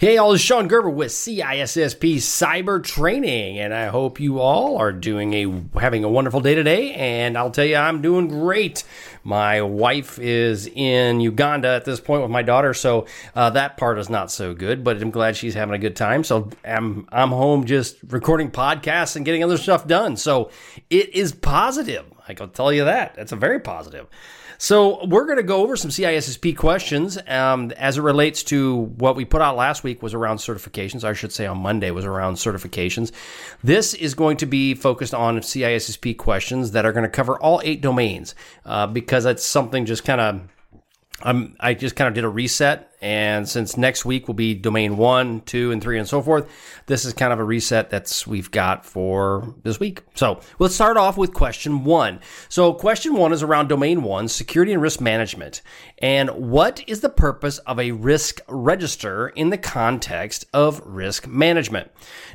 Hey, all, this is Shon Gerber with CISSP Cyber Training, and I hope you all are doing a having a wonderful day today. And I'll tell you, I'm doing great. My wife is in Uganda at this point with my daughter, so uh, that part is not so good. But I'm glad she's having a good time. So I'm I'm home just recording podcasts and getting other stuff done. So it is positive. I can tell you that. That's a very positive. So we're going to go over some CISSP questions um, as it relates to what we put out last week was around certifications. I should say on Monday was around certifications. This is going to be focused on CISSP questions that are going to cover all eight domains uh, because that's something just kind of I'm, I just kind of did a reset. And since next week will be domain one, two, and three, and so forth, this is kind of a reset that's we've got for this week. So let's start off with question one. So question one is around domain one, security and risk management. And what is the purpose of a risk register in the context of risk management?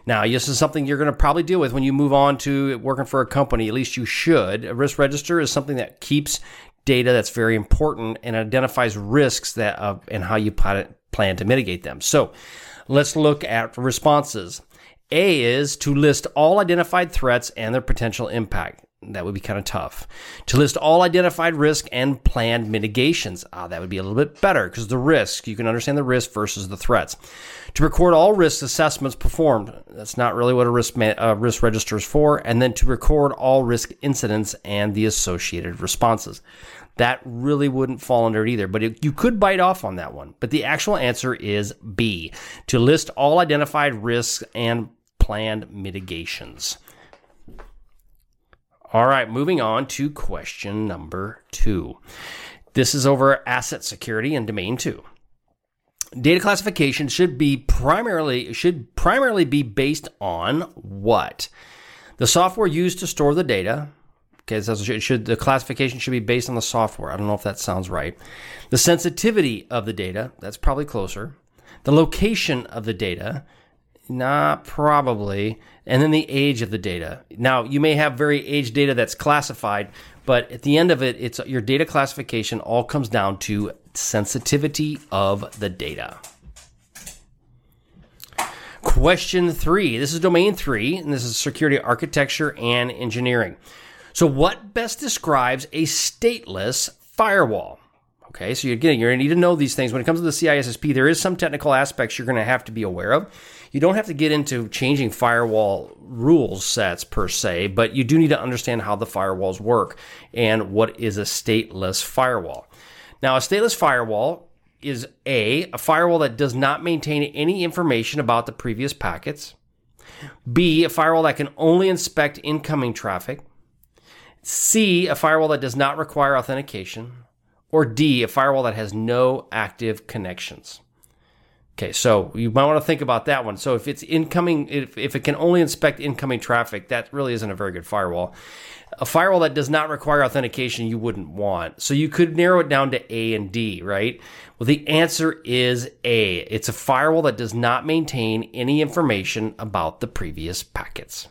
Now, this is something you're going to probably deal with when you move on to working for a company. At least you should. A risk register is something that keeps data that's very important and identifies risks that uh, and how you plan to mitigate them. So let's look at responses. A is to list all identified threats and their potential impact. That would be kind of tough. To list all identified risk and planned mitigations. Ah, that would be a little bit better because the risk, you can understand the risk versus the threats. To record all risk assessments performed. That's not really what a risk, uh, risk register is for. And then to record all risk incidents and the associated responses. That really wouldn't fall under it either, but it, you could bite off on that one. But the actual answer is B to list all identified risks and planned mitigations. All right, moving on to question number two. This is over asset security and domain two. Data classification should be primarily should primarily be based on what? The software used to store the data, Okay, so it should the classification should be based on the software. I don't know if that sounds right. The sensitivity of the data, that's probably closer. The location of the data, not probably. And then the age of the data. Now, you may have very aged data that's classified, but at the end of it, it's your data classification all comes down to sensitivity of the data. Question three. This is domain three, and this is security architecture and engineering. So, what best describes a stateless firewall? Okay, so you're getting, you're going to need to know these things. When it comes to the CISSP, there is some technical aspects you're going to have to be aware of. You don't have to get into changing firewall rules sets per se, but you do need to understand how the firewalls work and what is a stateless firewall. Now, a stateless firewall is A, a firewall that does not maintain any information about the previous packets. B, a firewall that can only inspect incoming traffic. C, a firewall that does not require authentication. Or D, a firewall that has no active connections. Okay, so you might want to think about that one. So if it's incoming, if, if it can only inspect incoming traffic, that really isn't a very good firewall. A firewall that does not require authentication, you wouldn't want. So you could narrow it down to A and D, right? Well, the answer is A. It's a firewall that does not maintain any information about the previous packets.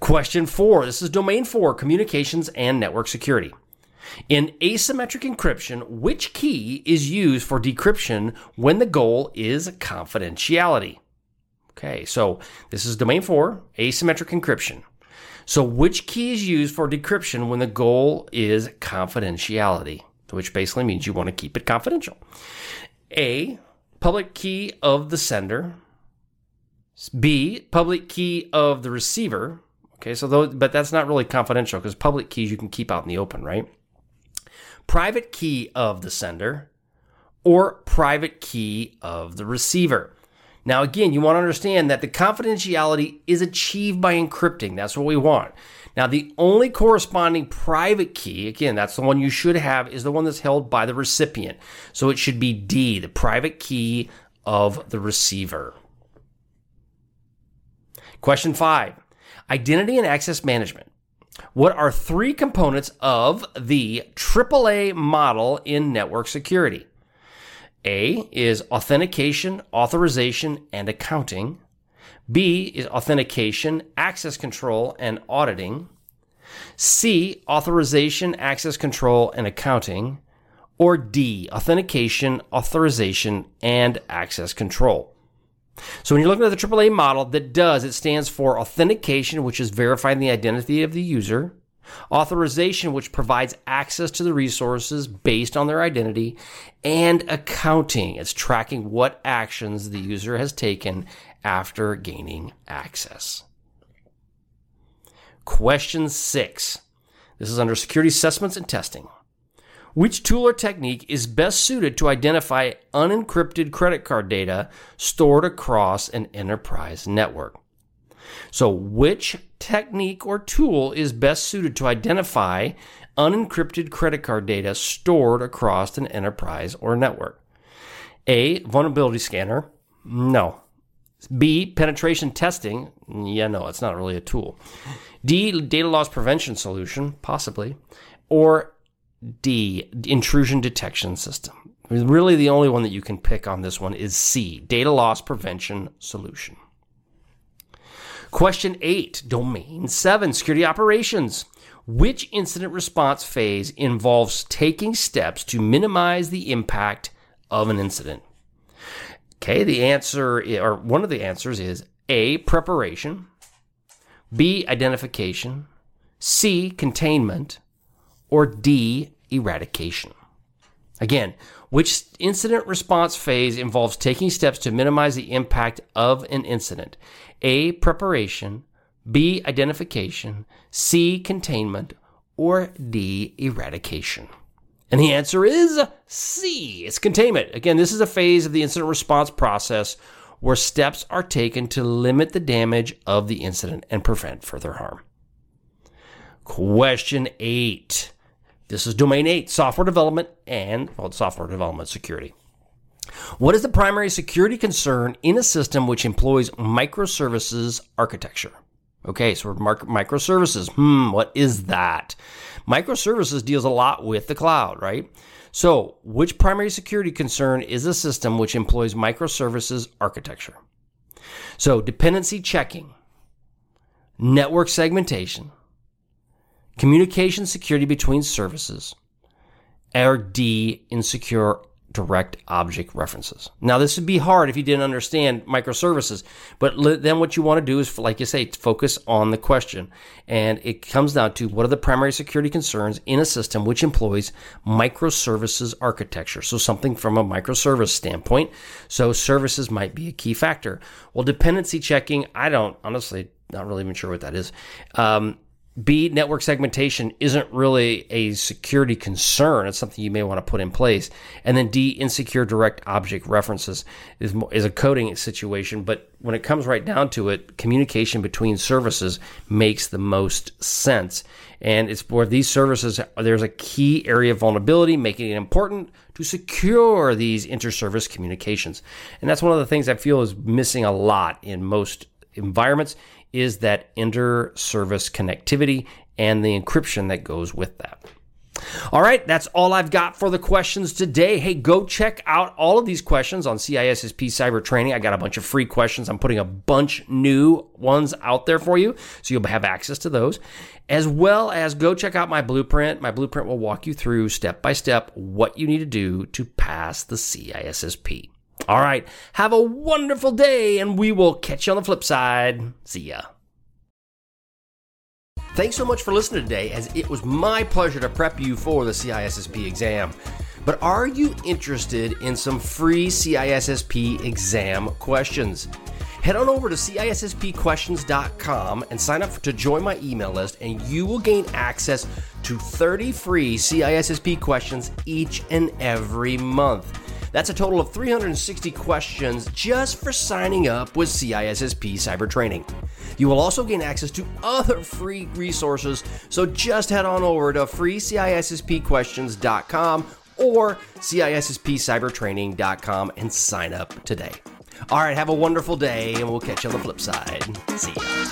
Question four this is domain four communications and network security. In asymmetric encryption, which key is used for decryption when the goal is confidentiality? Okay, so this is domain four, asymmetric encryption. So, which key is used for decryption when the goal is confidentiality? Which basically means you want to keep it confidential. A, public key of the sender. B, public key of the receiver. Okay, so those, but that's not really confidential because public keys you can keep out in the open, right? Private key of the sender or private key of the receiver. Now, again, you want to understand that the confidentiality is achieved by encrypting. That's what we want. Now, the only corresponding private key, again, that's the one you should have, is the one that's held by the recipient. So it should be D, the private key of the receiver. Question five Identity and access management. What are three components of the AAA model in network security? A is authentication, authorization, and accounting. B is authentication, access control, and auditing. C, authorization, access control, and accounting. Or D, authentication, authorization, and access control. So when you're looking at the AAA model, that does, it stands for authentication, which is verifying the identity of the user, authorization, which provides access to the resources based on their identity, and accounting. It's tracking what actions the user has taken after gaining access. Question six. This is under security assessments and testing. Which tool or technique is best suited to identify unencrypted credit card data stored across an enterprise network? So, which technique or tool is best suited to identify unencrypted credit card data stored across an enterprise or network? A. Vulnerability scanner. No. B. Penetration testing. Yeah, no, it's not really a tool. D. Data loss prevention solution. Possibly. Or D. Intrusion detection system. Really, the only one that you can pick on this one is C. Data loss prevention solution. Question eight, domain seven, security operations. Which incident response phase involves taking steps to minimize the impact of an incident? Okay, the answer, or one of the answers is A, preparation, B, identification, C, containment, or D, eradication. Again, which incident response phase involves taking steps to minimize the impact of an incident? A. Preparation, B. Identification, C. Containment, or D. Eradication. And the answer is C. It's containment. Again, this is a phase of the incident response process where steps are taken to limit the damage of the incident and prevent further harm. Question eight. This is domain eight software development and well, software development security. What is the primary security concern in a system which employs microservices architecture? Okay, so microservices. Hmm, what is that? Microservices deals a lot with the cloud, right? So, which primary security concern is a system which employs microservices architecture? So, dependency checking, network segmentation, communication security between services, or D, insecure direct object references. Now, this would be hard if you didn't understand microservices, but then what you want to do is, like you say, focus on the question. And it comes down to what are the primary security concerns in a system which employs microservices architecture? So, something from a microservice standpoint. So, services might be a key factor. Well, dependency checking, I don't honestly, not really even sure what that is. Um, B, network segmentation isn't really a security concern. It's something you may want to put in place. And then D, insecure direct object references is, is a coding situation. But when it comes right down to it, communication between services makes the most sense. And it's where these services, there's a key area of vulnerability, making it important to secure these inter-service communications. And that's one of the things I feel is missing a lot in most environments is that inter service connectivity and the encryption that goes with that. All right, that's all I've got for the questions today. Hey, go check out all of these questions on CISSP Cyber Training. I got a bunch of free questions. I'm putting a bunch new ones out there for you, so you'll have access to those. As well as go check out my blueprint. My blueprint will walk you through step by step what you need to do to pass the CISSP. All right. Have a wonderful day, and we will catch you on the flip side. See ya. Thanks so much for listening today, as it was my pleasure to prep you for the CISSP exam. But are you interested in some free CISSP exam questions? Head on over to CISSPquestions.com and sign up to join my email list, and you will gain access to 30 free CISSP questions each and every month. That's a total of 360 questions just for signing up with CISSP Cyber Training. You will also gain access to other free resources, so just head on over to freecisspquestions.com or CISSPcybertraining.com and sign up today. All right, have a wonderful day, and we'll catch you on the flip side. See ya.